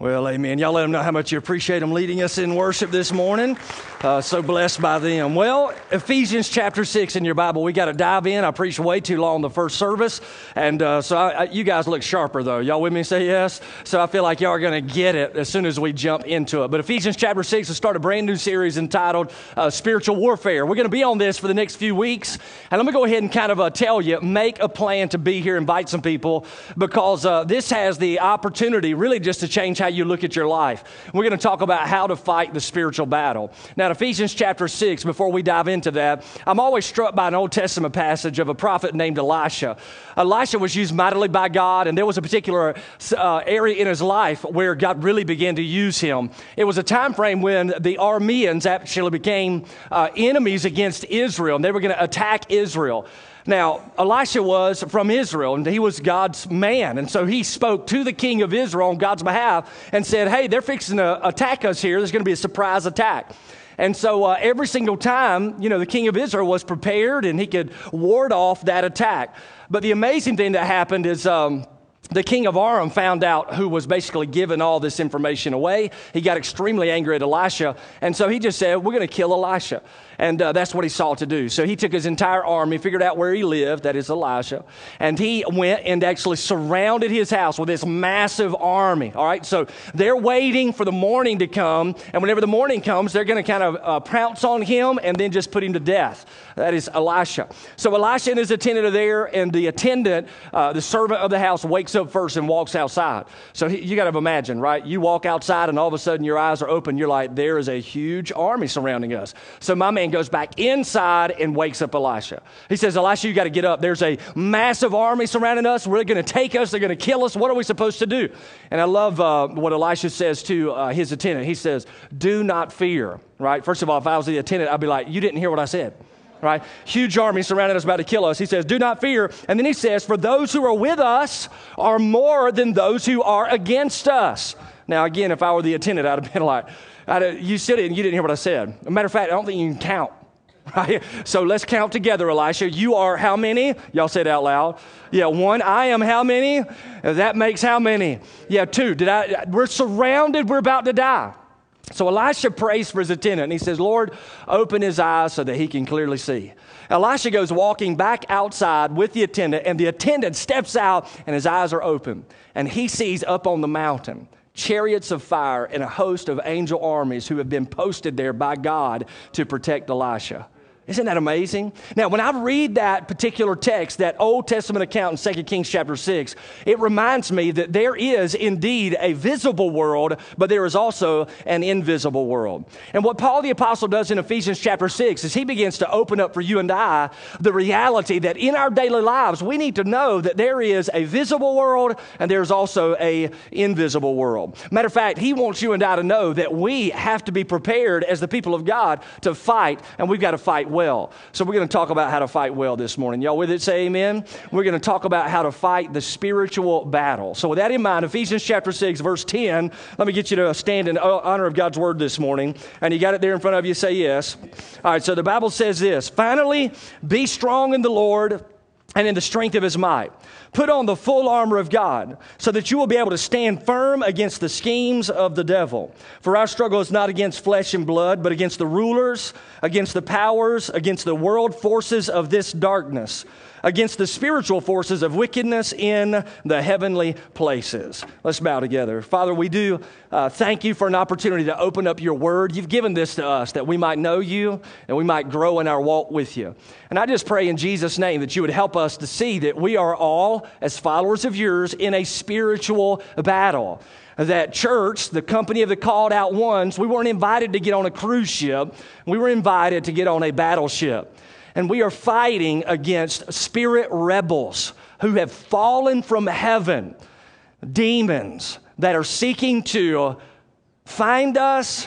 Well, amen. Y'all let them know how much you appreciate them leading us in worship this morning. Uh, so blessed by them. Well, Ephesians chapter 6 in your Bible, we got to dive in. I preached way too long the first service. And uh, so I, I, you guys look sharper, though. Y'all with me? Say yes. So I feel like y'all are going to get it as soon as we jump into it. But Ephesians chapter 6 will start a brand new series entitled uh, Spiritual Warfare. We're going to be on this for the next few weeks. And let me go ahead and kind of uh, tell you make a plan to be here, invite some people, because uh, this has the opportunity really just to change how you look at your life. We're going to talk about how to fight the spiritual battle. Now, Ephesians chapter 6, before we dive into that, I'm always struck by an Old Testament passage of a prophet named Elisha. Elisha was used mightily by God, and there was a particular uh, area in his life where God really began to use him. It was a time frame when the Arameans actually became uh, enemies against Israel, and they were going to attack Israel. Now, Elisha was from Israel, and he was God's man. And so he spoke to the king of Israel on God's behalf and said, Hey, they're fixing to attack us here. There's going to be a surprise attack. And so uh, every single time, you know, the king of Israel was prepared and he could ward off that attack. But the amazing thing that happened is. Um, the king of Aram found out who was basically giving all this information away. He got extremely angry at Elisha, and so he just said, We're going to kill Elisha. And uh, that's what he sought to do. So he took his entire army, figured out where he lived, that is Elisha, and he went and actually surrounded his house with this massive army. All right, so they're waiting for the morning to come, and whenever the morning comes, they're going to kind of uh, pounce on him and then just put him to death. That is Elisha. So Elisha and his attendant are there, and the attendant, uh, the servant of the house, wakes up first and walks outside. So he, you got to imagine, right? You walk outside, and all of a sudden your eyes are open. You're like, there is a huge army surrounding us. So my man goes back inside and wakes up Elisha. He says, Elisha, you got to get up. There's a massive army surrounding us. They're going to take us. They're going to kill us. What are we supposed to do? And I love uh, what Elisha says to uh, his attendant. He says, Do not fear, right? First of all, if I was the attendant, I'd be like, You didn't hear what I said right? Huge army surrounding us, about to kill us. He says, Do not fear. And then he says, For those who are with us are more than those who are against us. Now, again, if I were the attendant, I'd have been like, you said it and you didn't hear what I said. As a matter of fact, I don't think you can count. Right? So let's count together, Elisha. You are how many? Y'all said out loud. Yeah, one. I am how many? That makes how many? Yeah, two. Did I? We're surrounded. We're about to die. So Elisha prays for his attendant and he says, Lord, open his eyes so that he can clearly see. Elisha goes walking back outside with the attendant, and the attendant steps out and his eyes are open. And he sees up on the mountain chariots of fire and a host of angel armies who have been posted there by God to protect Elisha. Isn't that amazing? Now, when I read that particular text, that Old Testament account in 2 Kings chapter 6, it reminds me that there is indeed a visible world, but there is also an invisible world. And what Paul the Apostle does in Ephesians chapter 6 is he begins to open up for you and I the reality that in our daily lives, we need to know that there is a visible world and there's also a invisible world. Matter of fact, he wants you and I to know that we have to be prepared as the people of God to fight, and we've got to fight well. So we're going to talk about how to fight well this morning. Y'all with it? Say amen. We're going to talk about how to fight the spiritual battle. So with that in mind, Ephesians chapter 6, verse 10, let me get you to stand in honor of God's word this morning. And you got it there in front of you, say yes. All right, so the Bible says this Finally, be strong in the Lord and in the strength of his might. Put on the full armor of God so that you will be able to stand firm against the schemes of the devil. For our struggle is not against flesh and blood, but against the rulers, against the powers, against the world forces of this darkness against the spiritual forces of wickedness in the heavenly places. Let's bow together. Father, we do uh, thank you for an opportunity to open up your word. You've given this to us that we might know you and we might grow in our walk with you. And I just pray in Jesus' name that you would help us to see that we are all, as followers of yours, in a spiritual battle that church, the company of the called out ones, we weren't invited to get on a cruise ship. We were invited to get on a battleship and we are fighting against spirit rebels who have fallen from heaven, demons that are seeking to find us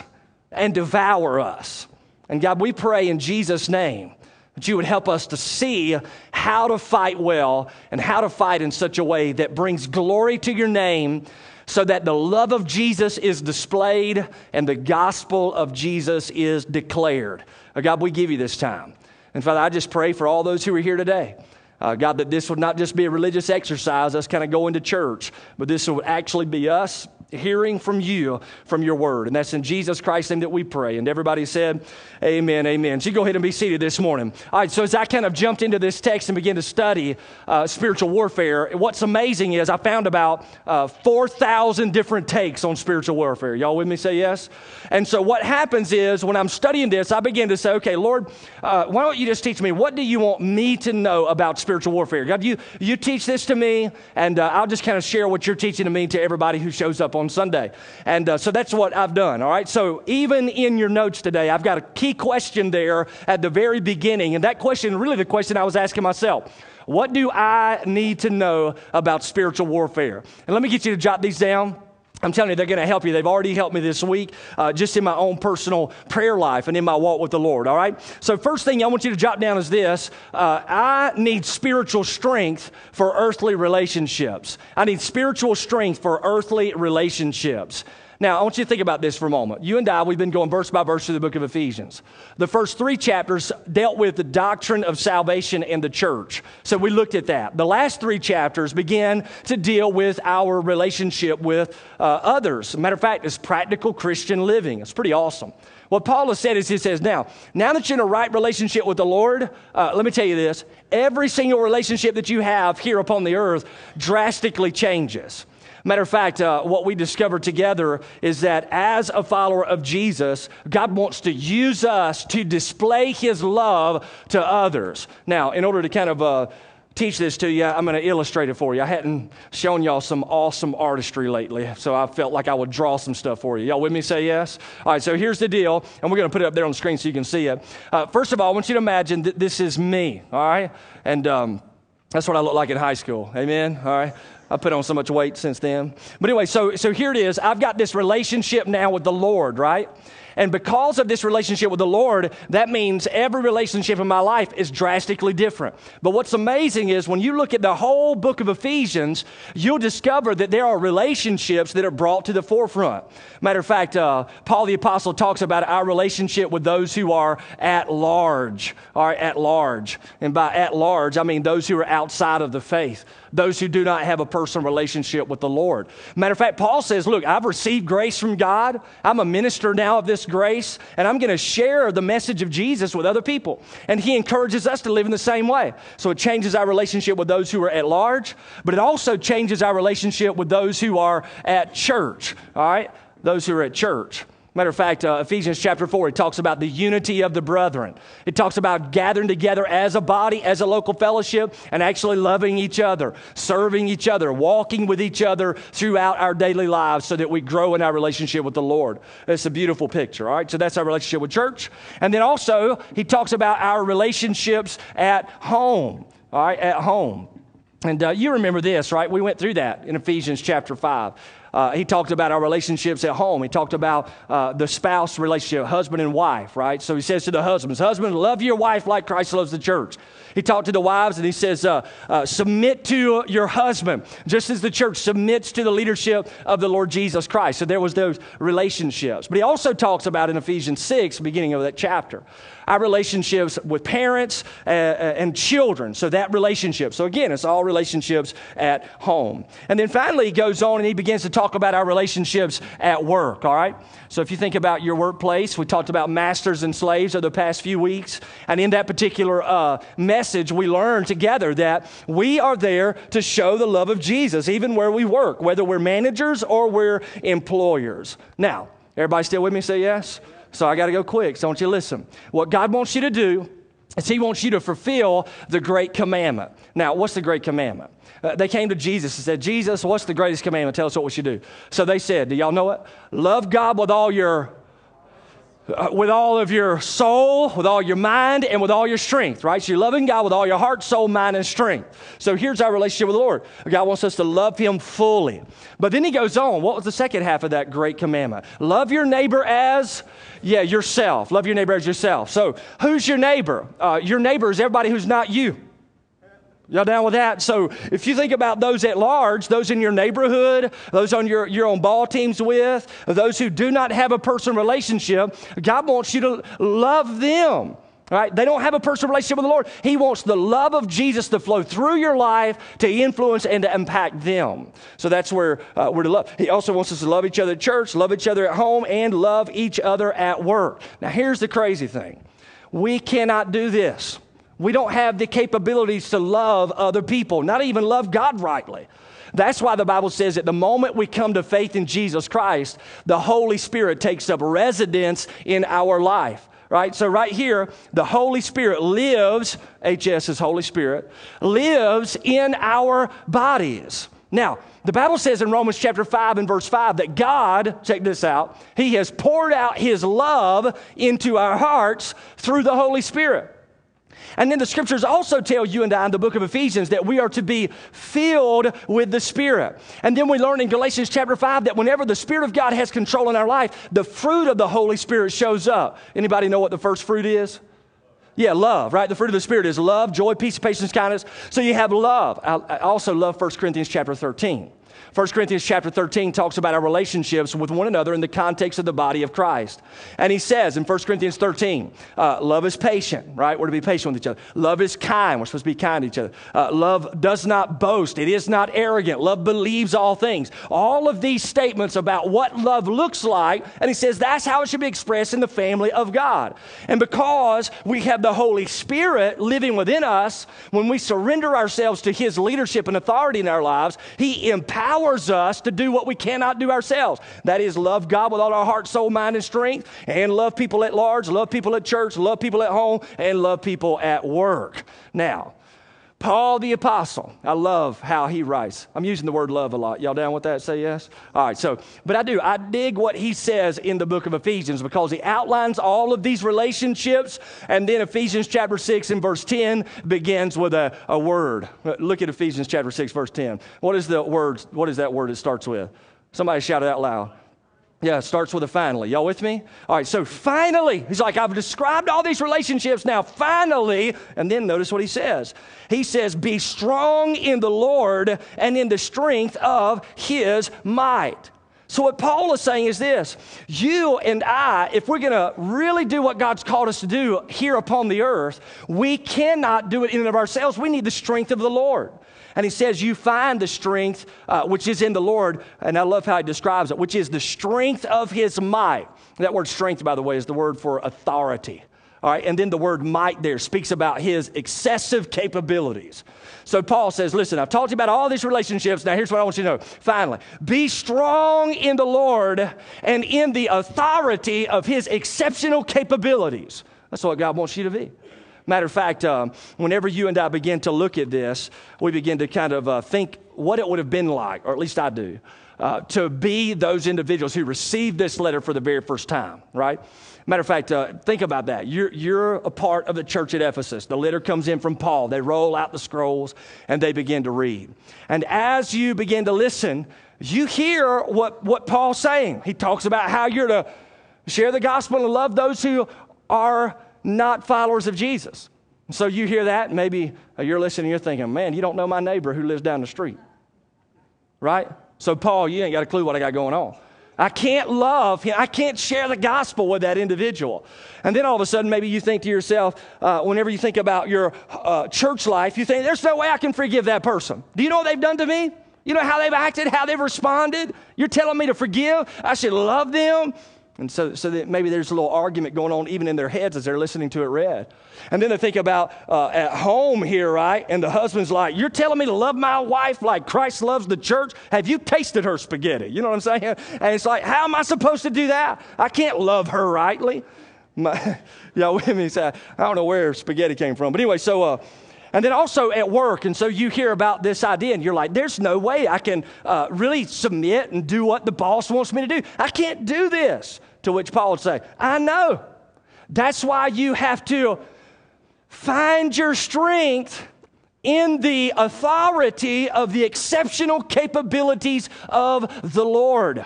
and devour us. And God, we pray in Jesus' name that you would help us to see how to fight well and how to fight in such a way that brings glory to your name so that the love of Jesus is displayed and the gospel of Jesus is declared. God, we give you this time. And Father, I just pray for all those who are here today. Uh, God, that this would not just be a religious exercise, us kind of going to church, but this would actually be us hearing from you from your word. And that's in Jesus Christ's name that we pray. And everybody said, Amen, amen. So you go ahead and be seated this morning. All right, so as I kind of jumped into this text and began to study uh, spiritual warfare, what's amazing is I found about uh, 4,000 different takes on spiritual warfare. Y'all with me? Say yes. And so what happens is when I'm studying this, I begin to say, okay, Lord, uh, why don't you just teach me? What do you want me to know about spiritual warfare? God, you, you teach this to me, and uh, I'll just kind of share what you're teaching to me to everybody who shows up on Sunday. And uh, so that's what I've done, all right? So even in your notes today, I've got a key question there at the very beginning. And that question, really the question I was asking myself. What do I need to know about spiritual warfare? And let me get you to jot these down. I'm telling you, they're going to help you. They've already helped me this week, uh, just in my own personal prayer life and in my walk with the Lord. All right. So, first thing I want you to jot down is this: uh, I need spiritual strength for earthly relationships. I need spiritual strength for earthly relationships. Now, I want you to think about this for a moment. You and I, we've been going verse by verse through the book of Ephesians. The first three chapters dealt with the doctrine of salvation in the church. So we looked at that. The last three chapters began to deal with our relationship with uh, others. matter of fact, it's practical Christian living. It's pretty awesome. What Paul has said is he says, now, now that you're in a right relationship with the Lord, uh, let me tell you this every single relationship that you have here upon the earth drastically changes. Matter of fact, uh, what we discovered together is that as a follower of Jesus, God wants to use us to display his love to others. Now, in order to kind of uh, teach this to you, I'm going to illustrate it for you. I hadn't shown y'all some awesome artistry lately, so I felt like I would draw some stuff for you. Y'all with me? Say yes? All right, so here's the deal, and we're going to put it up there on the screen so you can see it. Uh, first of all, I want you to imagine that this is me, all right? And um, that's what I look like in high school. Amen? All right? I put on so much weight since then. But anyway, so, so here it is. I've got this relationship now with the Lord, right? And because of this relationship with the Lord, that means every relationship in my life is drastically different. But what's amazing is when you look at the whole book of Ephesians, you'll discover that there are relationships that are brought to the forefront. Matter of fact, uh, Paul the Apostle talks about our relationship with those who are at large, are at large. And by at large, I mean those who are outside of the faith those who do not have a personal relationship with the Lord. Matter of fact, Paul says, Look, I've received grace from God. I'm a minister now of this grace, and I'm going to share the message of Jesus with other people. And he encourages us to live in the same way. So it changes our relationship with those who are at large, but it also changes our relationship with those who are at church. All right? Those who are at church. Matter of fact, uh, Ephesians chapter 4, it talks about the unity of the brethren. It talks about gathering together as a body, as a local fellowship, and actually loving each other, serving each other, walking with each other throughout our daily lives so that we grow in our relationship with the Lord. It's a beautiful picture, all right? So that's our relationship with church. And then also, he talks about our relationships at home, all right? At home. And uh, you remember this, right? We went through that in Ephesians chapter 5. Uh, he talked about our relationships at home. He talked about uh, the spouse relationship, husband and wife, right? So he says to the husbands, Husband, love your wife like Christ loves the church. He talked to the wives and he says, uh, uh, Submit to your husband, just as the church submits to the leadership of the Lord Jesus Christ. So there was those relationships. But he also talks about in Ephesians 6, beginning of that chapter, our relationships with parents uh, uh, and children. So that relationship. So again, it's all relationships at home. And then finally, he goes on and he begins to talk about our relationships at work, all right? So if you think about your workplace, we talked about masters and slaves over the past few weeks. And in that particular uh, message, we learned together that we are there to show the love of Jesus, even where we work, whether we're managers or we're employers. Now, everybody still with me? Say yes? So I got to go quick. So want you listen. What God wants you to do is He wants you to fulfill the great commandment. Now, what's the great commandment? Uh, they came to Jesus and said, Jesus, what's the greatest commandment? Tell us what we should do. So they said, Do y'all know it? Love God with all your uh, with all of your soul, with all your mind, and with all your strength, right? So you're loving God with all your heart, soul, mind, and strength. So here's our relationship with the Lord. God wants us to love Him fully. But then He goes on. What was the second half of that great commandment? Love your neighbor as, yeah, yourself. Love your neighbor as yourself. So who's your neighbor? Uh, your neighbor is everybody who's not you. Y'all down with that? So if you think about those at large, those in your neighborhood, those on your, your own ball teams with, those who do not have a personal relationship, God wants you to love them. Right? They don't have a personal relationship with the Lord. He wants the love of Jesus to flow through your life to influence and to impact them. So that's where uh, we're to love. He also wants us to love each other at church, love each other at home, and love each other at work. Now, here's the crazy thing we cannot do this. We don't have the capabilities to love other people, not even love God rightly. That's why the Bible says that the moment we come to faith in Jesus Christ, the Holy Spirit takes up residence in our life right? So, right here, the Holy Spirit lives, HS is Holy Spirit, lives in our bodies. Now, the Bible says in Romans chapter 5 and verse 5 that God, check this out, He has poured out His love into our hearts through the Holy Spirit. And then the scriptures also tell you and I in the book of Ephesians that we are to be filled with the Spirit. And then we learn in Galatians chapter 5 that whenever the Spirit of God has control in our life, the fruit of the Holy Spirit shows up. Anybody know what the first fruit is? Yeah, love, right? The fruit of the Spirit is love, joy, peace, patience, kindness. So you have love. I also love 1 Corinthians chapter 13. 1 Corinthians chapter 13 talks about our relationships with one another in the context of the body of Christ. And he says in 1 Corinthians 13, uh, love is patient, right? We're to be patient with each other. Love is kind. We're supposed to be kind to each other. Uh, love does not boast. It is not arrogant. Love believes all things. All of these statements about what love looks like. And he says that's how it should be expressed in the family of God. And because we have the Holy Spirit living within us, when we surrender ourselves to his leadership and authority in our lives, he empowers empowers us to do what we cannot do ourselves. That is, love God with all our heart, soul, mind, and strength, and love people at large, love people at church, love people at home, and love people at work. Now, Paul the Apostle, I love how he writes. I'm using the word love a lot. Y'all down with that? Say yes? All right, so, but I do. I dig what he says in the book of Ephesians because he outlines all of these relationships. And then Ephesians chapter 6 and verse 10 begins with a, a word. Look at Ephesians chapter 6, verse 10. What is the word? What is that word it starts with? Somebody shout it out loud. Yeah, it starts with a finally. Y'all with me? All right, so finally, he's like, I've described all these relationships now, finally. And then notice what he says. He says, Be strong in the Lord and in the strength of his might. So, what Paul is saying is this you and I, if we're gonna really do what God's called us to do here upon the earth, we cannot do it in and of ourselves. We need the strength of the Lord. And he says, You find the strength uh, which is in the Lord. And I love how he describes it, which is the strength of his might. That word strength, by the way, is the word for authority. All right, and then the word might there speaks about his excessive capabilities. So Paul says, Listen, I've talked about all these relationships. Now, here's what I want you to know. Finally, be strong in the Lord and in the authority of his exceptional capabilities. That's what God wants you to be. Matter of fact, um, whenever you and I begin to look at this, we begin to kind of uh, think what it would have been like, or at least I do, uh, to be those individuals who received this letter for the very first time, right? Matter of fact, uh, think about that. You're, you're a part of the church at Ephesus. The letter comes in from Paul. They roll out the scrolls and they begin to read. And as you begin to listen, you hear what, what Paul's saying. He talks about how you're to share the gospel and love those who are not followers of Jesus. So you hear that, maybe you're listening, you're thinking, man, you don't know my neighbor who lives down the street. Right? So, Paul, you ain't got a clue what I got going on. I can't love him. I can't share the gospel with that individual. And then all of a sudden, maybe you think to yourself, uh, whenever you think about your uh, church life, you think, there's no way I can forgive that person. Do you know what they've done to me? You know how they've acted, how they've responded? You're telling me to forgive? I should love them? And so, so that maybe there's a little argument going on even in their heads as they're listening to it read. And then they think about uh, at home here, right? And the husband's like, You're telling me to love my wife like Christ loves the church? Have you tasted her spaghetti? You know what I'm saying? And it's like, How am I supposed to do that? I can't love her rightly. My, y'all with me? I don't know where spaghetti came from. But anyway, so. Uh, and then also at work, and so you hear about this idea, and you're like, there's no way I can uh, really submit and do what the boss wants me to do. I can't do this. To which Paul would say, I know. That's why you have to find your strength in the authority of the exceptional capabilities of the Lord.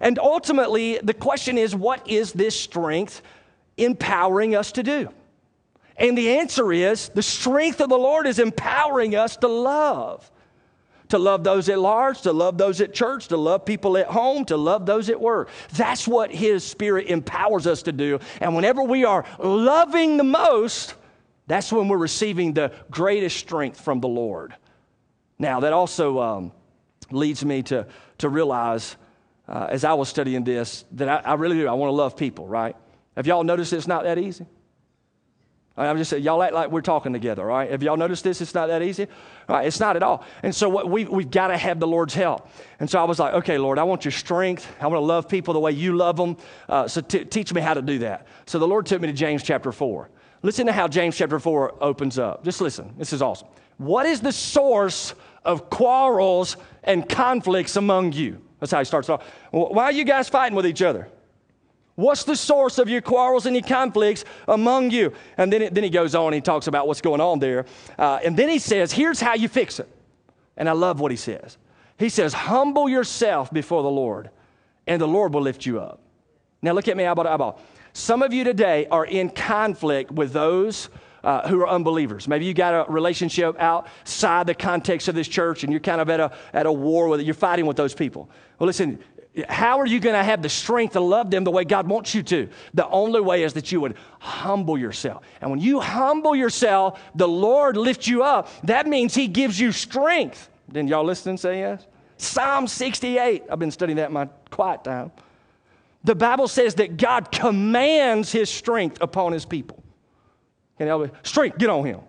And ultimately, the question is what is this strength empowering us to do? And the answer is the strength of the Lord is empowering us to love to love those at large, to love those at church, to love people at home, to love those at work. That's what His Spirit empowers us to do. And whenever we are loving the most, that's when we're receiving the greatest strength from the Lord. Now, that also um, leads me to, to realize, uh, as I was studying this, that I, I really do. I want to love people, right? Have y'all noticed it's not that easy? I'm just saying, y'all act like we're talking together, right? Have y'all noticed this? It's not that easy, right? It's not at all. And so what we, we've got to have the Lord's help. And so I was like, okay, Lord, I want your strength. I want to love people the way you love them. Uh, so t- teach me how to do that. So the Lord took me to James chapter 4. Listen to how James chapter 4 opens up. Just listen. This is awesome. What is the source of quarrels and conflicts among you? That's how he starts off. Why are you guys fighting with each other? What's the source of your quarrels and your conflicts among you? And then, then he goes on, he talks about what's going on there. Uh, and then he says, Here's how you fix it. And I love what he says. He says, Humble yourself before the Lord, and the Lord will lift you up. Now, look at me eyeball to eyeball. Some of you today are in conflict with those uh, who are unbelievers. Maybe you got a relationship outside the context of this church and you're kind of at a, at a war with it. You're fighting with those people. Well, listen, how are you going to have the strength to love them the way God wants you to? The only way is that you would humble yourself. And when you humble yourself, the Lord lifts you up. That means He gives you strength. Didn't y'all listen and say yes? Psalm 68. I've been studying that in my quiet time. The Bible says that God commands His strength upon His people. Can y'all, strength, get on Him.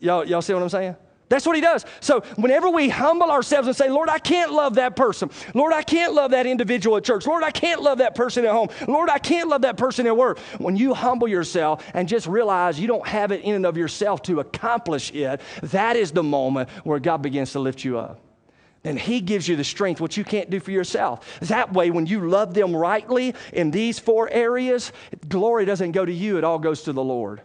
Y'all, y'all see what I'm saying? That's what he does. So, whenever we humble ourselves and say, Lord, I can't love that person. Lord, I can't love that individual at church. Lord, I can't love that person at home. Lord, I can't love that person at work. When you humble yourself and just realize you don't have it in and of yourself to accomplish it, that is the moment where God begins to lift you up. Then He gives you the strength, which you can't do for yourself. That way, when you love them rightly in these four areas, glory doesn't go to you, it all goes to the Lord.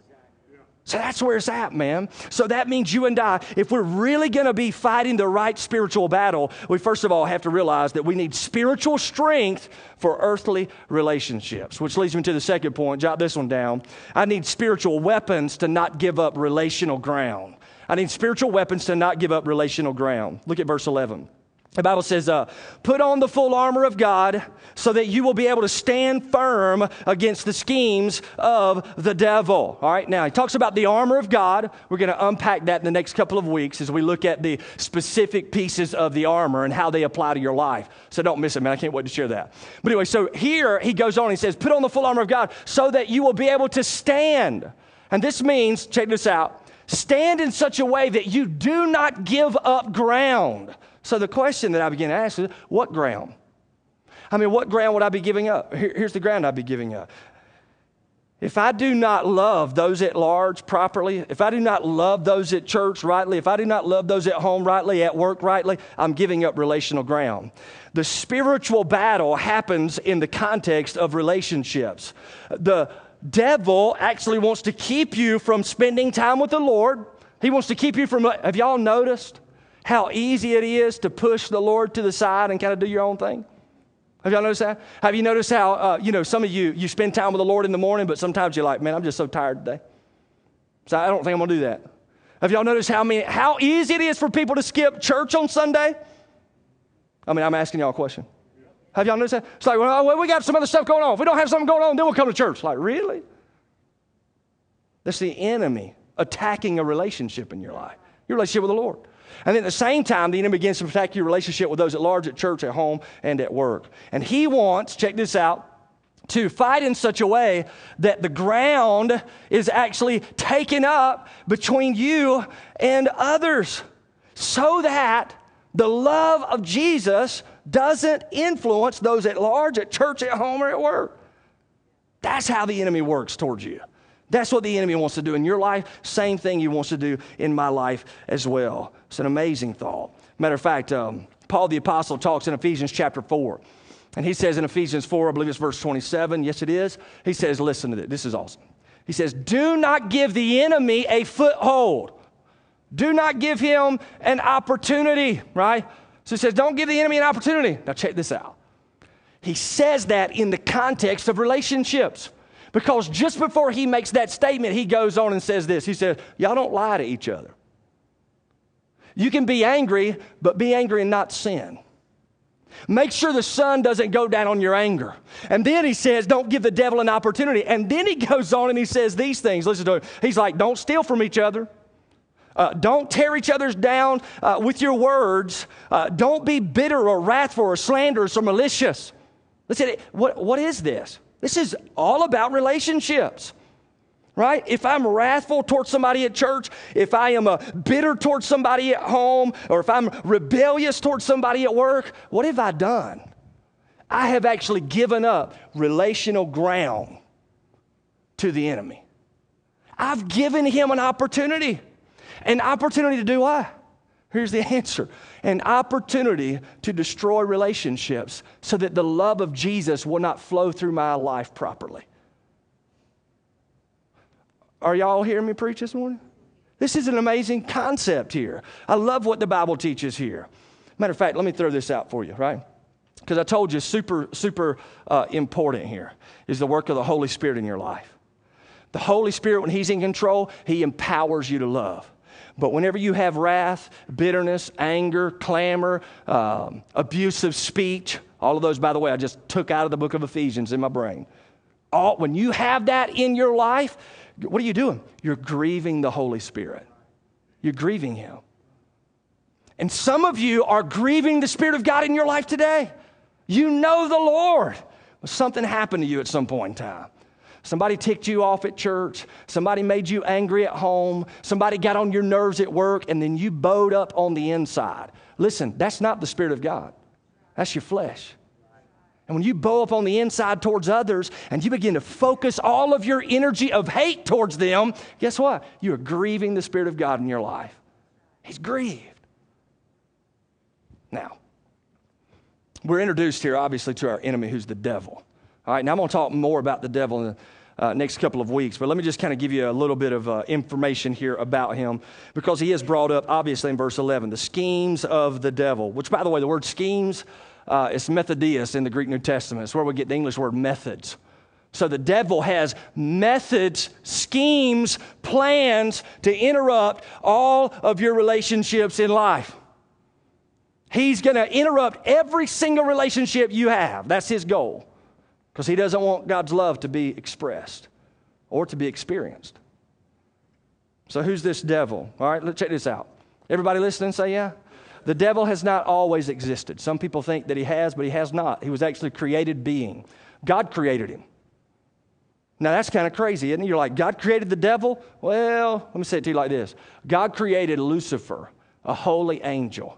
So that's where it's at, man. So that means you and I, if we're really going to be fighting the right spiritual battle, we first of all have to realize that we need spiritual strength for earthly relationships, which leads me to the second point. Jot this one down. I need spiritual weapons to not give up relational ground. I need spiritual weapons to not give up relational ground. Look at verse 11. The Bible says, uh, put on the full armor of God so that you will be able to stand firm against the schemes of the devil. All right, now he talks about the armor of God. We're going to unpack that in the next couple of weeks as we look at the specific pieces of the armor and how they apply to your life. So don't miss it, man. I can't wait to share that. But anyway, so here he goes on, he says, put on the full armor of God so that you will be able to stand. And this means, check this out, stand in such a way that you do not give up ground. So the question that I begin to ask is what ground? I mean, what ground would I be giving up? Here, here's the ground I'd be giving up. If I do not love those at large properly, if I do not love those at church rightly, if I do not love those at home rightly, at work rightly, I'm giving up relational ground. The spiritual battle happens in the context of relationships. The devil actually wants to keep you from spending time with the Lord. He wants to keep you from, have y'all noticed? How easy it is to push the Lord to the side and kind of do your own thing? Have y'all noticed that? Have you noticed how, uh, you know, some of you, you spend time with the Lord in the morning, but sometimes you're like, man, I'm just so tired today. So I don't think I'm going to do that. Have y'all noticed how, many, how easy it is for people to skip church on Sunday? I mean, I'm asking y'all a question. Have y'all noticed that? It's like, well, we got some other stuff going on. If we don't have something going on, then we'll come to church. Like, really? That's the enemy attacking a relationship in your life, your relationship with the Lord. And at the same time, the enemy begins to attack your relationship with those at large, at church, at home, and at work. And he wants, check this out, to fight in such a way that the ground is actually taken up between you and others so that the love of Jesus doesn't influence those at large, at church, at home, or at work. That's how the enemy works towards you. That's what the enemy wants to do in your life. Same thing he wants to do in my life as well. It's an amazing thought. Matter of fact, um, Paul the Apostle talks in Ephesians chapter 4. And he says in Ephesians 4, I believe it's verse 27, yes it is. He says, listen to this, this is awesome. He says, Do not give the enemy a foothold. Do not give him an opportunity, right? So he says, Don't give the enemy an opportunity. Now check this out. He says that in the context of relationships. Because just before he makes that statement, he goes on and says this He says, Y'all don't lie to each other. You can be angry, but be angry and not sin. Make sure the sun doesn't go down on your anger. And then he says, Don't give the devil an opportunity. And then he goes on and he says these things. Listen to him. He's like, Don't steal from each other. Uh, don't tear each other's down uh, with your words. Uh, don't be bitter or wrathful or slanderous or malicious. Listen, what, what is this? This is all about relationships right? If I'm wrathful towards somebody at church, if I am a bitter towards somebody at home, or if I'm rebellious towards somebody at work, what have I done? I have actually given up relational ground to the enemy. I've given him an opportunity. An opportunity to do what? Here's the answer an opportunity to destroy relationships so that the love of Jesus will not flow through my life properly. Are y'all hearing me preach this morning? This is an amazing concept here. I love what the Bible teaches here. Matter of fact, let me throw this out for you, right? Because I told you, super, super uh, important here is the work of the Holy Spirit in your life. The Holy Spirit, when He's in control, He empowers you to love. But whenever you have wrath, bitterness, anger, clamor, um, abusive speech, all of those, by the way, I just took out of the book of Ephesians in my brain. All, when you have that in your life, what are you doing? You're grieving the Holy Spirit. You're grieving Him. And some of you are grieving the Spirit of God in your life today. You know the Lord. But something happened to you at some point in time. Somebody ticked you off at church. Somebody made you angry at home. Somebody got on your nerves at work, and then you bowed up on the inside. Listen, that's not the Spirit of God, that's your flesh. And when you bow up on the inside towards others and you begin to focus all of your energy of hate towards them, guess what? You are grieving the Spirit of God in your life. He's grieved. Now, we're introduced here, obviously, to our enemy who's the devil. All right, now I'm going to talk more about the devil in the uh, next couple of weeks, but let me just kind of give you a little bit of uh, information here about him because he is brought up, obviously, in verse 11 the schemes of the devil, which, by the way, the word schemes uh, it's methodius in the Greek New Testament. It's where we get the English word methods. So the devil has methods, schemes, plans to interrupt all of your relationships in life. He's going to interrupt every single relationship you have. That's his goal. Because he doesn't want God's love to be expressed or to be experienced. So, who's this devil? All right, let's check this out. Everybody listening, say yeah? The devil has not always existed. Some people think that he has, but he has not. He was actually a created being. God created him. Now that's kind of crazy, isn't it? You're like, God created the devil? Well, let me say it to you like this God created Lucifer, a holy angel,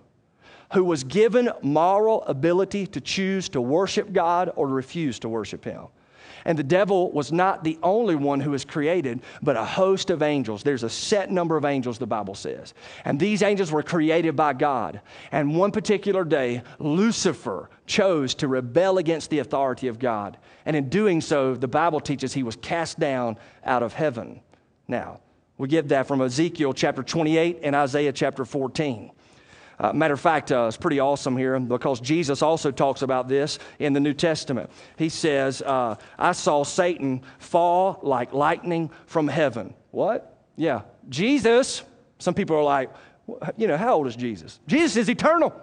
who was given moral ability to choose to worship God or refuse to worship him. And the devil was not the only one who was created, but a host of angels. There's a set number of angels, the Bible says. And these angels were created by God. And one particular day, Lucifer chose to rebel against the authority of God. And in doing so, the Bible teaches he was cast down out of heaven. Now, we get that from Ezekiel chapter 28 and Isaiah chapter 14. Uh, matter of fact, uh, it's pretty awesome here because Jesus also talks about this in the New Testament. He says, uh, I saw Satan fall like lightning from heaven. What? Yeah. Jesus, some people are like, you know, how old is Jesus? Jesus is eternal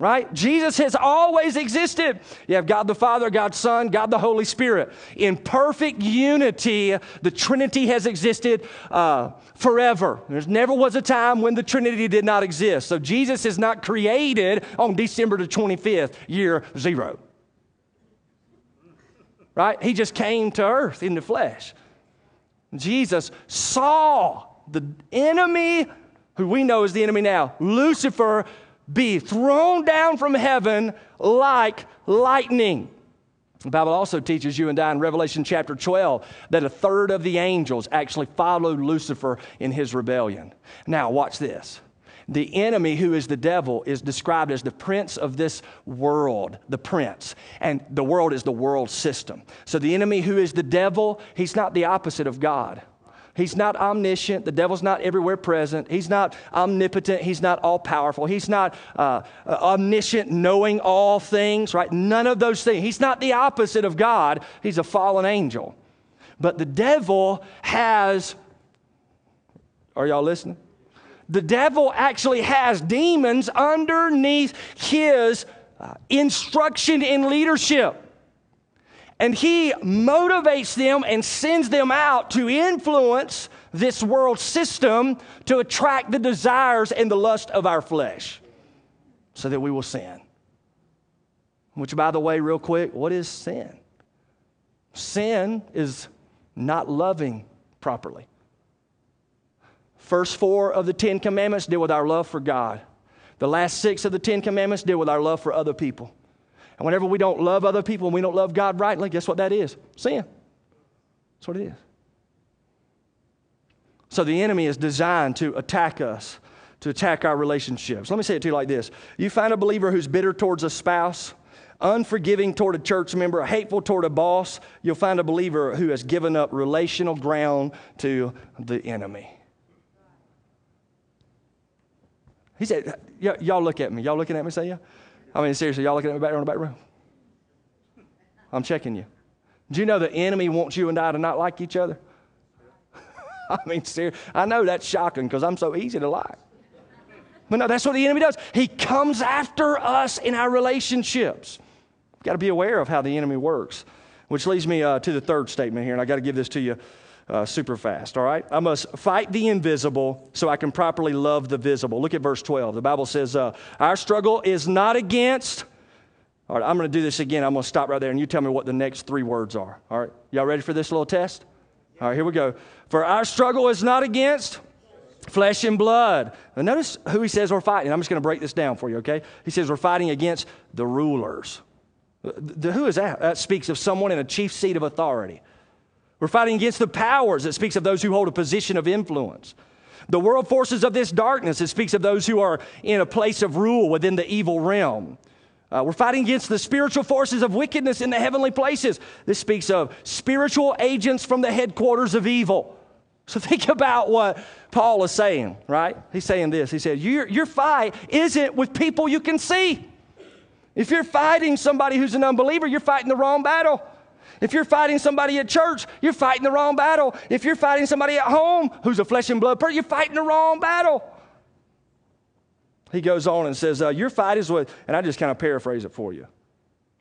right? Jesus has always existed. You have God the Father, God Son, God the Holy Spirit. In perfect unity, the Trinity has existed uh, forever. There never was a time when the Trinity did not exist. So Jesus is not created on December the 25th, year zero. Right? He just came to earth in the flesh. Jesus saw the enemy, who we know is the enemy now, Lucifer, be thrown down from heaven like lightning. The Bible also teaches you and I in Revelation chapter 12 that a third of the angels actually followed Lucifer in his rebellion. Now, watch this. The enemy, who is the devil, is described as the prince of this world, the prince. And the world is the world system. So the enemy, who is the devil, he's not the opposite of God. He's not omniscient. The devil's not everywhere present. He's not omnipotent. He's not all powerful. He's not uh, uh, omniscient, knowing all things, right? None of those things. He's not the opposite of God. He's a fallen angel. But the devil has, are y'all listening? the devil actually has demons underneath his uh, instruction in leadership. And he motivates them and sends them out to influence this world system to attract the desires and the lust of our flesh so that we will sin. Which, by the way, real quick, what is sin? Sin is not loving properly. First four of the Ten Commandments deal with our love for God. The last six of the Ten Commandments deal with our love for other people. And whenever we don't love other people and we don't love God rightly, guess what that is? Sin. That's what it is. So the enemy is designed to attack us, to attack our relationships. Let me say it to you like this You find a believer who's bitter towards a spouse, unforgiving toward a church member, hateful toward a boss, you'll find a believer who has given up relational ground to the enemy. He said, Y'all look at me. Y'all looking at me, say yeah? I mean, seriously, y'all looking at me back in the back room? I'm checking you. Do you know the enemy wants you and I to not like each other? I mean, seriously, I know that's shocking because I'm so easy to like. But no, that's what the enemy does. He comes after us in our relationships. Got to be aware of how the enemy works, which leads me uh, to the third statement here, and I got to give this to you uh, super fast, all right? I must fight the invisible so I can properly love the visible. Look at verse 12. The Bible says, uh, Our struggle is not against. All right, I'm going to do this again. I'm going to stop right there, and you tell me what the next three words are. All right, y'all ready for this little test? All right, here we go. For our struggle is not against flesh and blood. Notice who he says we're fighting. I'm just going to break this down for you, okay? He says we're fighting against the rulers. The, who is that? That speaks of someone in a chief seat of authority. We're fighting against the powers. It speaks of those who hold a position of influence. The world forces of this darkness. It speaks of those who are in a place of rule within the evil realm. Uh, we're fighting against the spiritual forces of wickedness in the heavenly places. This speaks of spiritual agents from the headquarters of evil. So think about what Paul is saying, right? He's saying this. He said, Your, your fight isn't with people you can see. If you're fighting somebody who's an unbeliever, you're fighting the wrong battle. If you're fighting somebody at church, you're fighting the wrong battle. If you're fighting somebody at home who's a flesh and blood person, you're fighting the wrong battle. He goes on and says, uh, Your fight is with, and I just kind of paraphrase it for you.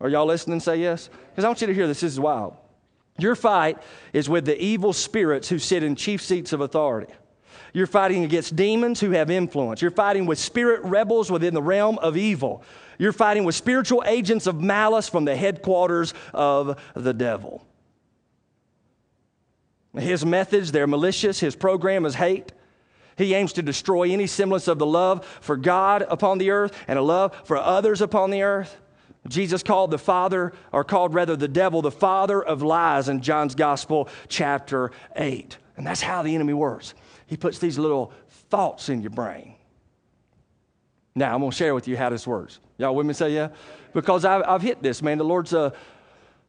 Are y'all listening? Say yes? Because I want you to hear this. This is wild. Your fight is with the evil spirits who sit in chief seats of authority. You're fighting against demons who have influence. You're fighting with spirit rebels within the realm of evil. You're fighting with spiritual agents of malice from the headquarters of the devil. His methods, they're malicious. His program is hate. He aims to destroy any semblance of the love for God upon the earth and a love for others upon the earth. Jesus called the Father, or called rather the devil, the father of lies in John's Gospel, chapter 8. And that's how the enemy works. He puts these little thoughts in your brain. Now, I'm going to share with you how this works. Y'all with me say yeah? Because I've, I've hit this, man. The Lord's uh,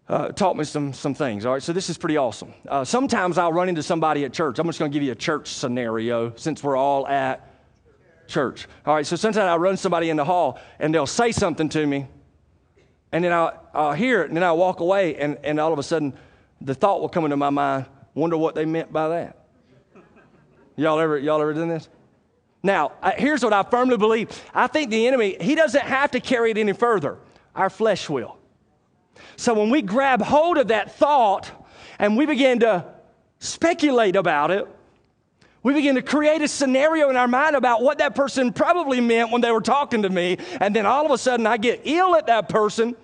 uh, taught me some, some things, all right? So this is pretty awesome. Uh, sometimes I'll run into somebody at church. I'm just going to give you a church scenario since we're all at church. All right, so sometimes I run somebody in the hall and they'll say something to me, and then I'll, I'll hear it, and then I'll walk away, and, and all of a sudden the thought will come into my mind, wonder what they meant by that. Y'all ever, y'all ever done this? Now, here's what I firmly believe. I think the enemy, he doesn't have to carry it any further. Our flesh will. So when we grab hold of that thought and we begin to speculate about it, we begin to create a scenario in our mind about what that person probably meant when they were talking to me. And then all of a sudden I get ill at that person.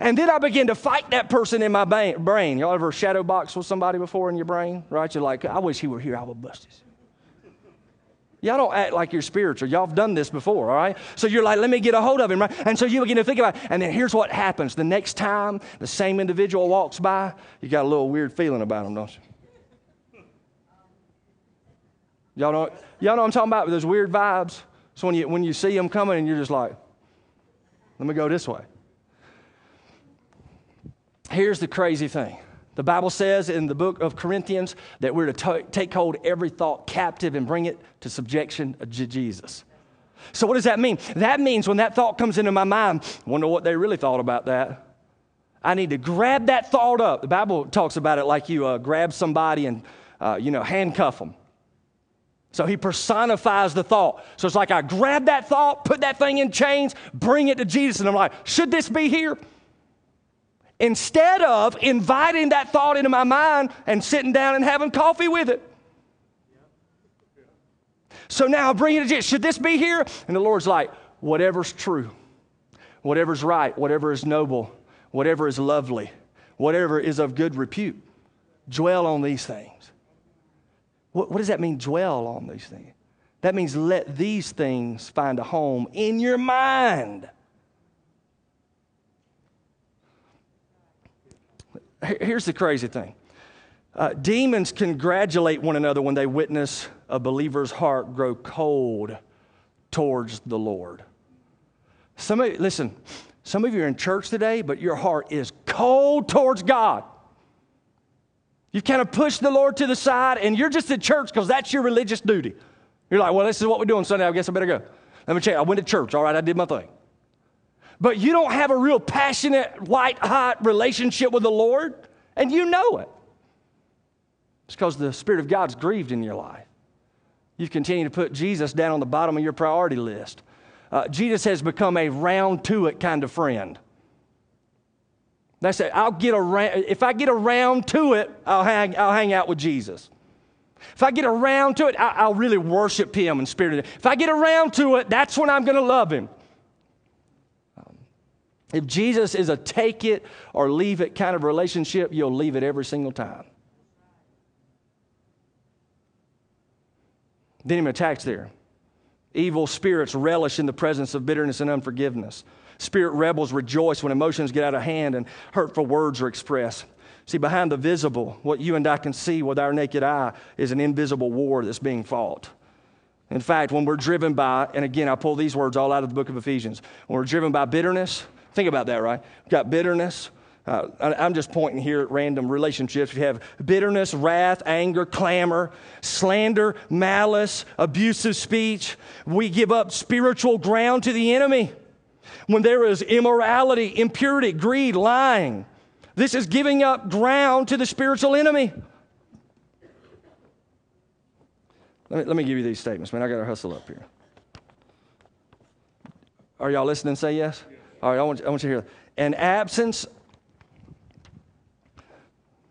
And then I begin to fight that person in my brain. Y'all ever shadow box with somebody before in your brain? Right? You're like, I wish he were here. I would bust his. Y'all don't act like you're spiritual. Y'all have done this before, all right? So you're like, let me get a hold of him, right? And so you begin to think about it. And then here's what happens. The next time the same individual walks by, you got a little weird feeling about him, don't you? Y'all know, y'all know what I'm talking about? Those weird vibes. So when you, when you see them coming and you're just like, let me go this way. Here's the crazy thing the Bible says in the book of Corinthians that we're to take hold every thought captive and bring it to subjection to Jesus. So, what does that mean? That means when that thought comes into my mind, wonder what they really thought about that. I need to grab that thought up. The Bible talks about it like you uh, grab somebody and, uh, you know, handcuff them. So he personifies the thought. So it's like I grab that thought, put that thing in chains, bring it to Jesus, and I'm like, should this be here? Instead of inviting that thought into my mind and sitting down and having coffee with it. So now I bring it to. Should this be here? And the Lord's like, whatever's true, whatever's right, whatever is noble, whatever is lovely, whatever is of good repute, dwell on these things. What, what does that mean, dwell on these things? That means let these things find a home in your mind. Here's the crazy thing uh, demons congratulate one another when they witness a believer's heart grow cold towards the Lord. Some of listen, some of you are in church today, but your heart is cold towards God. You've kind of pushed the Lord to the side and you're just at church because that's your religious duty. You're like, well, this is what we're doing Sunday. I guess I better go. Let me check. I went to church. All right, I did my thing. But you don't have a real passionate, white hot relationship with the Lord, and you know it. It's because the Spirit of God's grieved in your life. You continue to put Jesus down on the bottom of your priority list. Uh, Jesus has become a round to it kind of friend. That's it. I'll get around, if I get around to it, I'll hang, I'll hang out with Jesus. If I get around to it, I, will really worship Him in spirit. If I get around to it, that's when I'm going to love Him. If Jesus is a take it or leave it kind of relationship, you'll leave it every single time. Then he attacks there. Evil spirits relish in the presence of bitterness and unforgiveness. Spirit rebels rejoice when emotions get out of hand and hurtful words are expressed. See, behind the visible, what you and I can see with our naked eye is an invisible war that's being fought. In fact, when we're driven by, and again, I pull these words all out of the book of Ephesians, when we're driven by bitterness, think about that, right? We've got bitterness. Uh, I'm just pointing here at random relationships. We have bitterness, wrath, anger, clamor, slander, malice, abusive speech. We give up spiritual ground to the enemy when there is immorality, impurity, greed, lying. This is giving up ground to the spiritual enemy. Let me, let me give you these statements, man. I got to hustle up here. Are y'all listening? Say yes. All right, I want, I want you to hear. An absence.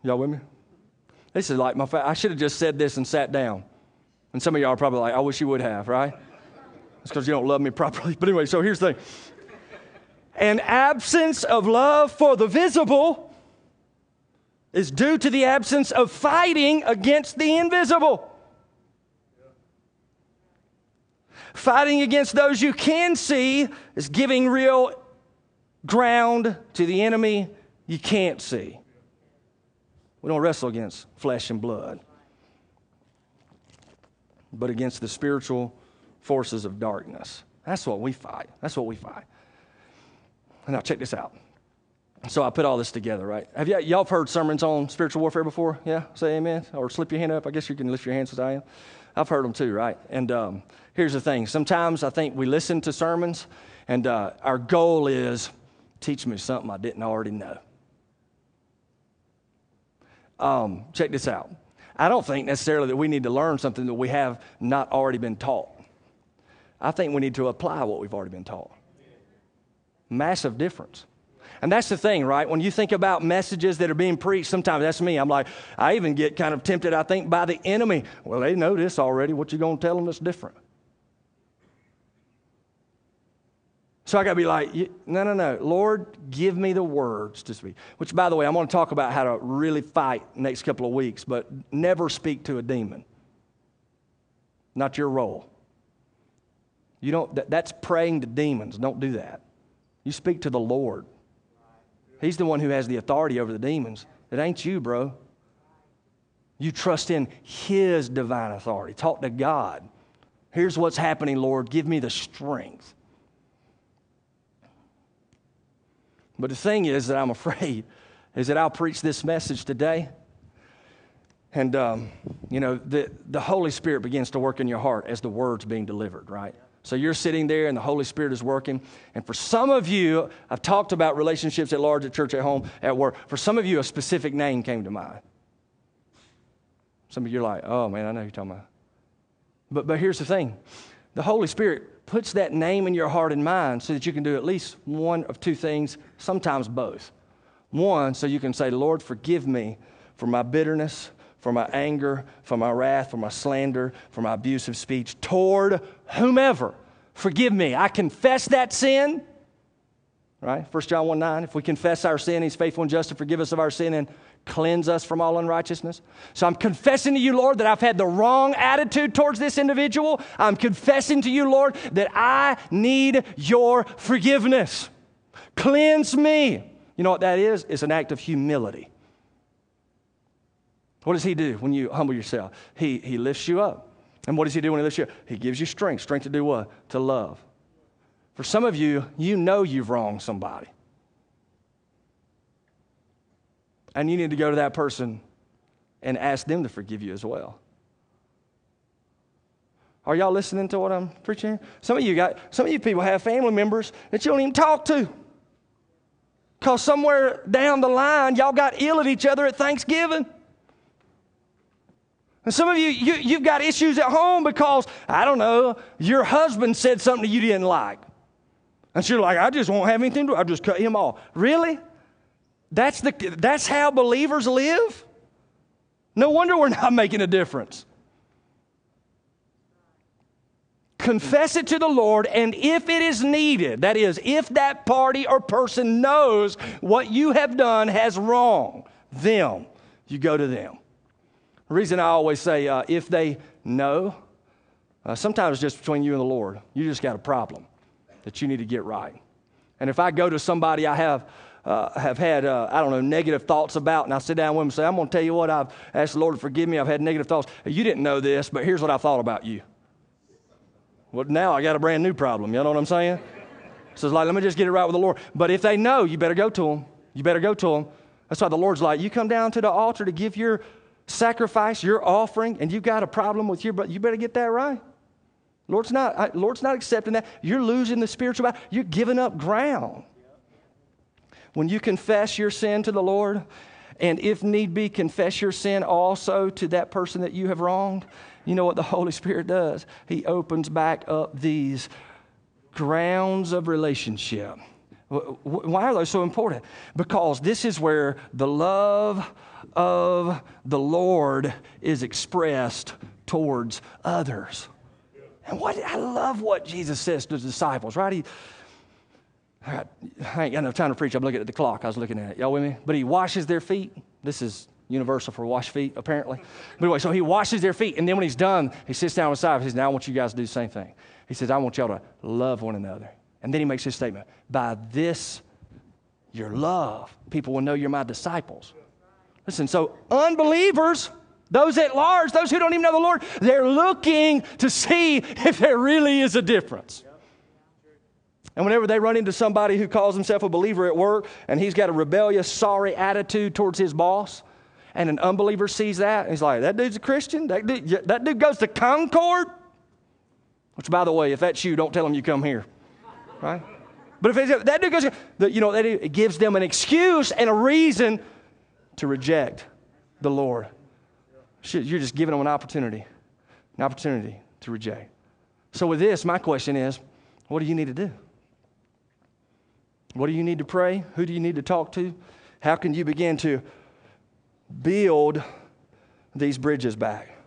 Y'all with me? This is like my. Fa- I should have just said this and sat down. And some of y'all are probably like, I wish you would have, right? It's because you don't love me properly. But anyway, so here's the thing an absence of love for the visible is due to the absence of fighting against the invisible. Fighting against those you can see is giving real ground to the enemy you can't see. We don't wrestle against flesh and blood, but against the spiritual forces of darkness. That's what we fight. That's what we fight. Now, check this out. So I put all this together, right? Have y- y'all heard sermons on spiritual warfare before? Yeah? Say amen? Or slip your hand up. I guess you can lift your hands as I am. I've heard them too, right? And um, here's the thing. Sometimes I think we listen to sermons, and uh, our goal is teach me something I didn't already know. Um, check this out. I don't think necessarily that we need to learn something that we have not already been taught. I think we need to apply what we've already been taught. Massive difference. And that's the thing, right? When you think about messages that are being preached, sometimes that's me. I'm like, I even get kind of tempted, I think, by the enemy. Well, they know this already. What you going to tell them that's different? So I got to be like, no, no, no. Lord, give me the words to speak. Which, by the way, I'm going to talk about how to really fight next couple of weeks, but never speak to a demon. Not your role. You don't, that, that's praying to demons. Don't do that. You speak to the Lord. He's the one who has the authority over the demons. It ain't you, bro. You trust in His divine authority. Talk to God. Here's what's happening, Lord. Give me the strength. But the thing is that I'm afraid is that I'll preach this message today. And, um, you know, the, the Holy Spirit begins to work in your heart as the word's being delivered, right? So you're sitting there and the Holy Spirit is working. And for some of you, I've talked about relationships at large, at church, at home, at work. For some of you, a specific name came to mind. Some of you are like, oh man, I know you're talking about. But, but here's the thing the Holy Spirit puts that name in your heart and mind so that you can do at least one of two things, sometimes both. One, so you can say, Lord, forgive me for my bitterness, for my anger, for my wrath, for my slander, for my abusive speech toward whomever. Forgive me. I confess that sin. Right? 1 John 1 9. If we confess our sin, he's faithful and just to forgive us of our sin and cleanse us from all unrighteousness. So I'm confessing to you, Lord, that I've had the wrong attitude towards this individual. I'm confessing to you, Lord, that I need your forgiveness. Cleanse me. You know what that is? It's an act of humility. What does he do when you humble yourself? He, he lifts you up. And what does he do when he lifts you up? He gives you strength. Strength to do what? To love. For some of you, you know you've wronged somebody. And you need to go to that person and ask them to forgive you as well. Are y'all listening to what I'm preaching? Some of you got some of you people have family members that you don't even talk to. Because somewhere down the line, y'all got ill at each other at Thanksgiving. And some of you, you, you've got issues at home because, I don't know, your husband said something you didn't like. And you're like, I just won't have anything to. I'll just cut him off. Really? That's, the, that's how believers live? No wonder we're not making a difference. Confess it to the Lord, and if it is needed, that is, if that party or person knows what you have done has wrong them, you go to them. The reason I always say, uh, if they know, uh, sometimes just between you and the Lord, you just got a problem that you need to get right. And if I go to somebody I have uh, have had, uh, I don't know, negative thoughts about, and I sit down with them and say, I'm going to tell you what, I've asked the Lord to forgive me. I've had negative thoughts. You didn't know this, but here's what I thought about you. Well, now I got a brand new problem. You know what I'm saying? So it's like, let me just get it right with the Lord. But if they know, you better go to them. You better go to them. That's why the Lord's like, you come down to the altar to give your sacrifice, your offering, and you've got a problem with your brother, you better get that right. Lord's not, Lord's not accepting that. You're losing the spiritual battle. You're giving up ground. When you confess your sin to the Lord, and if need be, confess your sin also to that person that you have wronged, you know what the Holy Spirit does? He opens back up these grounds of relationship. Why are those so important? Because this is where the love of the Lord is expressed towards others. And what I love what Jesus says to the disciples, right? He, I ain't got enough time to preach. I'm looking at the clock. I was looking at it. Y'all with me? But he washes their feet. This is universal for wash feet, apparently. But anyway, so he washes their feet. And then when he's done, he sits down beside. He says, Now I want you guys to do the same thing. He says, I want y'all to love one another. And then he makes his statement By this, your love, people will know you're my disciples. Listen, so unbelievers, those at large, those who don't even know the Lord, they're looking to see if there really is a difference. And whenever they run into somebody who calls himself a believer at work and he's got a rebellious, sorry attitude towards his boss, and an unbeliever sees that, and he's like, that dude's a Christian? That dude, that dude goes to Concord? Which, by the way, if that's you, don't tell him you come here, right? But if that dude goes, you know, it gives them an excuse and a reason to reject the Lord. You're just giving them an opportunity, an opportunity to reject. So, with this, my question is what do you need to do? What do you need to pray? Who do you need to talk to? How can you begin to build these bridges back?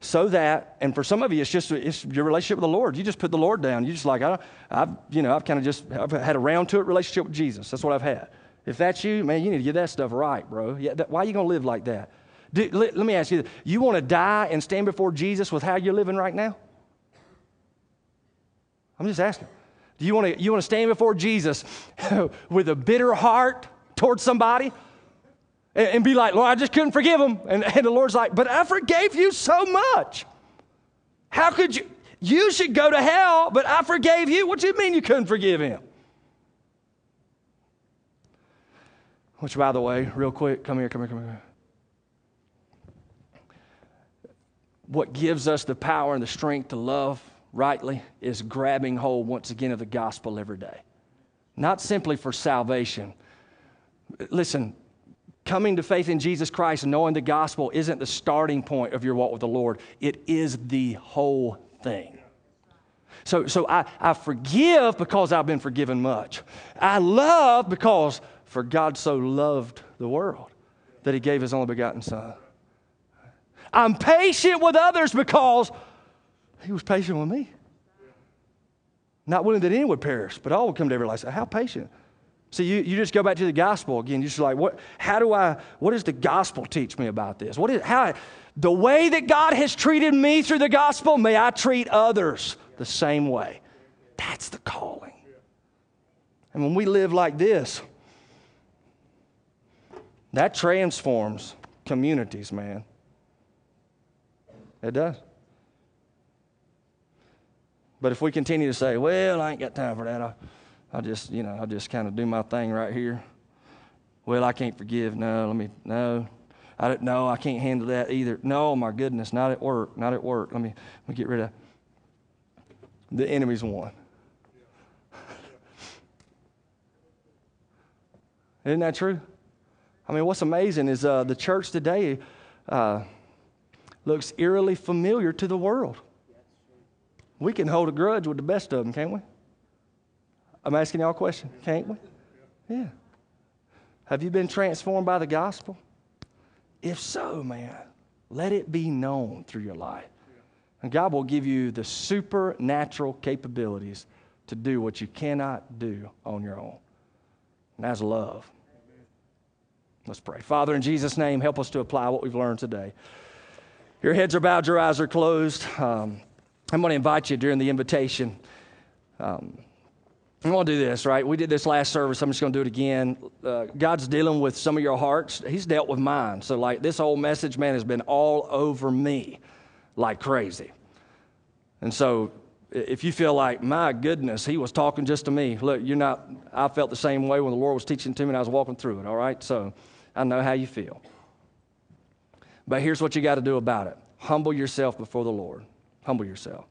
So that, and for some of you, it's just it's your relationship with the Lord. You just put the Lord down. You just like I, have you know, I've kind of just I've had a round to it relationship with Jesus. That's what I've had. If that's you, man, you need to get that stuff right, bro. Yeah, that, why are you to live like that? Do, let, let me ask you: You want to die and stand before Jesus with how you're living right now? I'm just asking. Do you want to you want to stand before Jesus with a bitter heart towards somebody? And, and, be like, Lord, I just couldn't forgive him. And, and the Lord's like, but I forgave you so much. How could you? You should go to hell, but I forgave you. What do you mean you couldn't forgive him? Which, by the way, real quick, come here, come here, come here. What gives us the power and the strength to love rightly is grabbing hold once again of the gospel every day. Not simply for salvation. Listen, coming to faith in Jesus Christ and knowing the gospel isn't the starting point of your walk with the Lord, it is the whole thing. So, so I, I forgive because I've been forgiven much. I love because for God so loved the world that he gave his only begotten Son. I'm patient with others because he was patient with me. Not willing that anyone would perish, but all would come to everlasting. How patient. See, you, you just go back to the gospel again. You're just like, what, how do I, what does the gospel teach me about this? What is, how, the way that God has treated me through the gospel, may I treat others the same way. That's the calling. And when we live like this, that transforms communities, man. It does. But if we continue to say, well, I ain't got time for that, I, I'll just, you know, I'll just kind of do my thing right here. Well, I can't forgive. No, let me, no. I don't know. I can't handle that either. No, my goodness, not at work, not at work. Let me, let me get rid of the enemy's won. Isn't that true? I mean, what's amazing is uh, the church today uh, looks eerily familiar to the world. We can hold a grudge with the best of them, can't we? I'm asking y'all a question, can't we? Yeah. Have you been transformed by the gospel? If so, man, let it be known through your life. And God will give you the supernatural capabilities to do what you cannot do on your own. And that's love. Let's pray. Father, in Jesus' name, help us to apply what we've learned today. Your heads are bowed, your eyes are closed. Um, I'm going to invite you during the invitation. Um, I'm going to do this, right? We did this last service. I'm just going to do it again. Uh, God's dealing with some of your hearts. He's dealt with mine. So, like, this whole message, man, has been all over me like crazy. And so, if you feel like, my goodness, he was talking just to me, look, you're not, I felt the same way when the Lord was teaching to me and I was walking through it, all right? So, I know how you feel. But here's what you got to do about it humble yourself before the Lord. Humble yourself.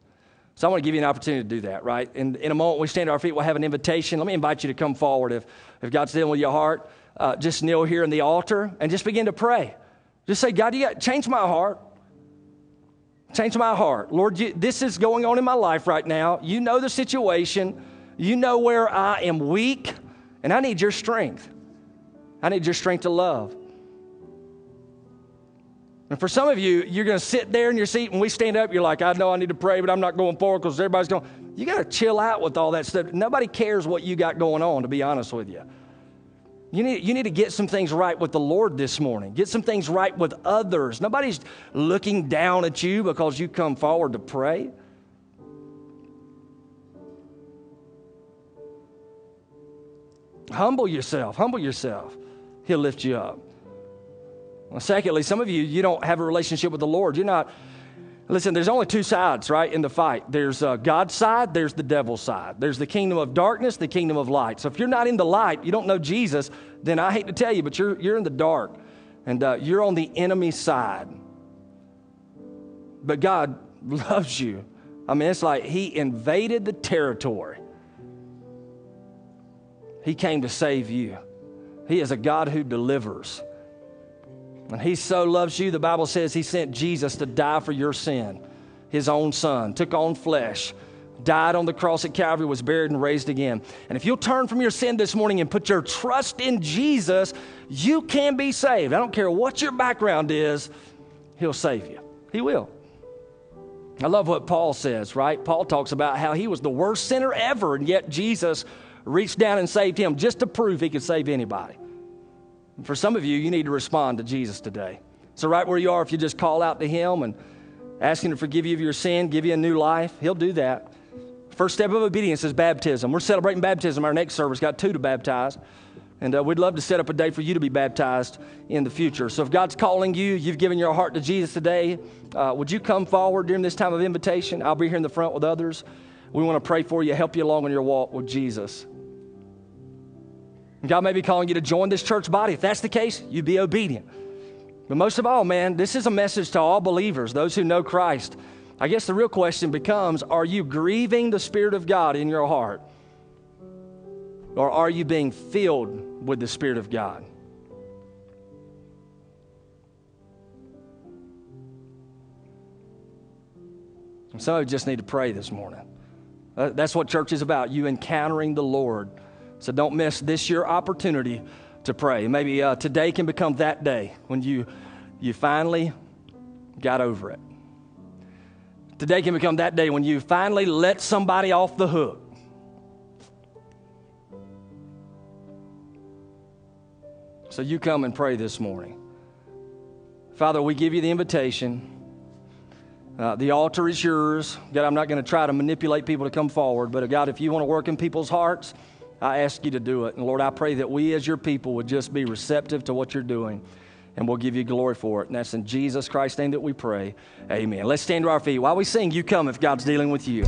So I want to give you an opportunity to do that, right? In, in a moment, we stand to our feet, we'll have an invitation. Let me invite you to come forward if, if God's dealing with your heart. Uh, just kneel here in the altar and just begin to pray. Just say, God, you got change my heart. Change my heart. Lord, you, this is going on in my life right now. You know the situation. You know where I am weak, and I need your strength. I need your strength to love. And for some of you, you're going to sit there in your seat and we stand up. You're like, I know I need to pray, but I'm not going forward because everybody's going. You got to chill out with all that stuff. Nobody cares what you got going on, to be honest with you. You need, you need to get some things right with the Lord this morning. Get some things right with others. Nobody's looking down at you because you come forward to pray. Humble yourself. Humble yourself. He'll lift you up. Well, secondly, some of you, you don't have a relationship with the Lord. You're not Listen, there's only two sides, right, in the fight. There's uh, God's side, there's the devil's side. There's the kingdom of darkness, the kingdom of light. So if you're not in the light, you don't know Jesus, then I hate to tell you, but you're, you're in the dark and uh, you're on the enemy side. But God loves you. I mean, it's like He invaded the territory, He came to save you. He is a God who delivers. And he so loves you, the Bible says he sent Jesus to die for your sin. His own son took on flesh, died on the cross at Calvary, was buried, and raised again. And if you'll turn from your sin this morning and put your trust in Jesus, you can be saved. I don't care what your background is, he'll save you. He will. I love what Paul says, right? Paul talks about how he was the worst sinner ever, and yet Jesus reached down and saved him just to prove he could save anybody. For some of you, you need to respond to Jesus today. So, right where you are, if you just call out to Him and ask Him to forgive you of your sin, give you a new life, He'll do that. First step of obedience is baptism. We're celebrating baptism. Our next service got two to baptize. And uh, we'd love to set up a day for you to be baptized in the future. So if God's calling you, you've given your heart to Jesus today, uh, would you come forward during this time of invitation? I'll be here in the front with others. We want to pray for you, help you along on your walk with Jesus. God may be calling you to join this church body. If that's the case, you be obedient. But most of all, man, this is a message to all believers, those who know Christ. I guess the real question becomes are you grieving the Spirit of God in your heart? Or are you being filled with the Spirit of God? So, some of you just need to pray this morning. Uh, that's what church is about you encountering the Lord so don't miss this your opportunity to pray. Maybe uh, today can become that day when you, you finally got over it. Today can become that day when you finally let somebody off the hook. So you come and pray this morning. Father, we give you the invitation. Uh, the altar is yours. God, I'm not going to try to manipulate people to come forward, but God, if you want to work in people's hearts, I ask you to do it. And Lord, I pray that we as your people would just be receptive to what you're doing, and we'll give you glory for it. And that's in Jesus Christ's name that we pray. Amen. Let's stand to our feet while we sing. You come if God's dealing with you.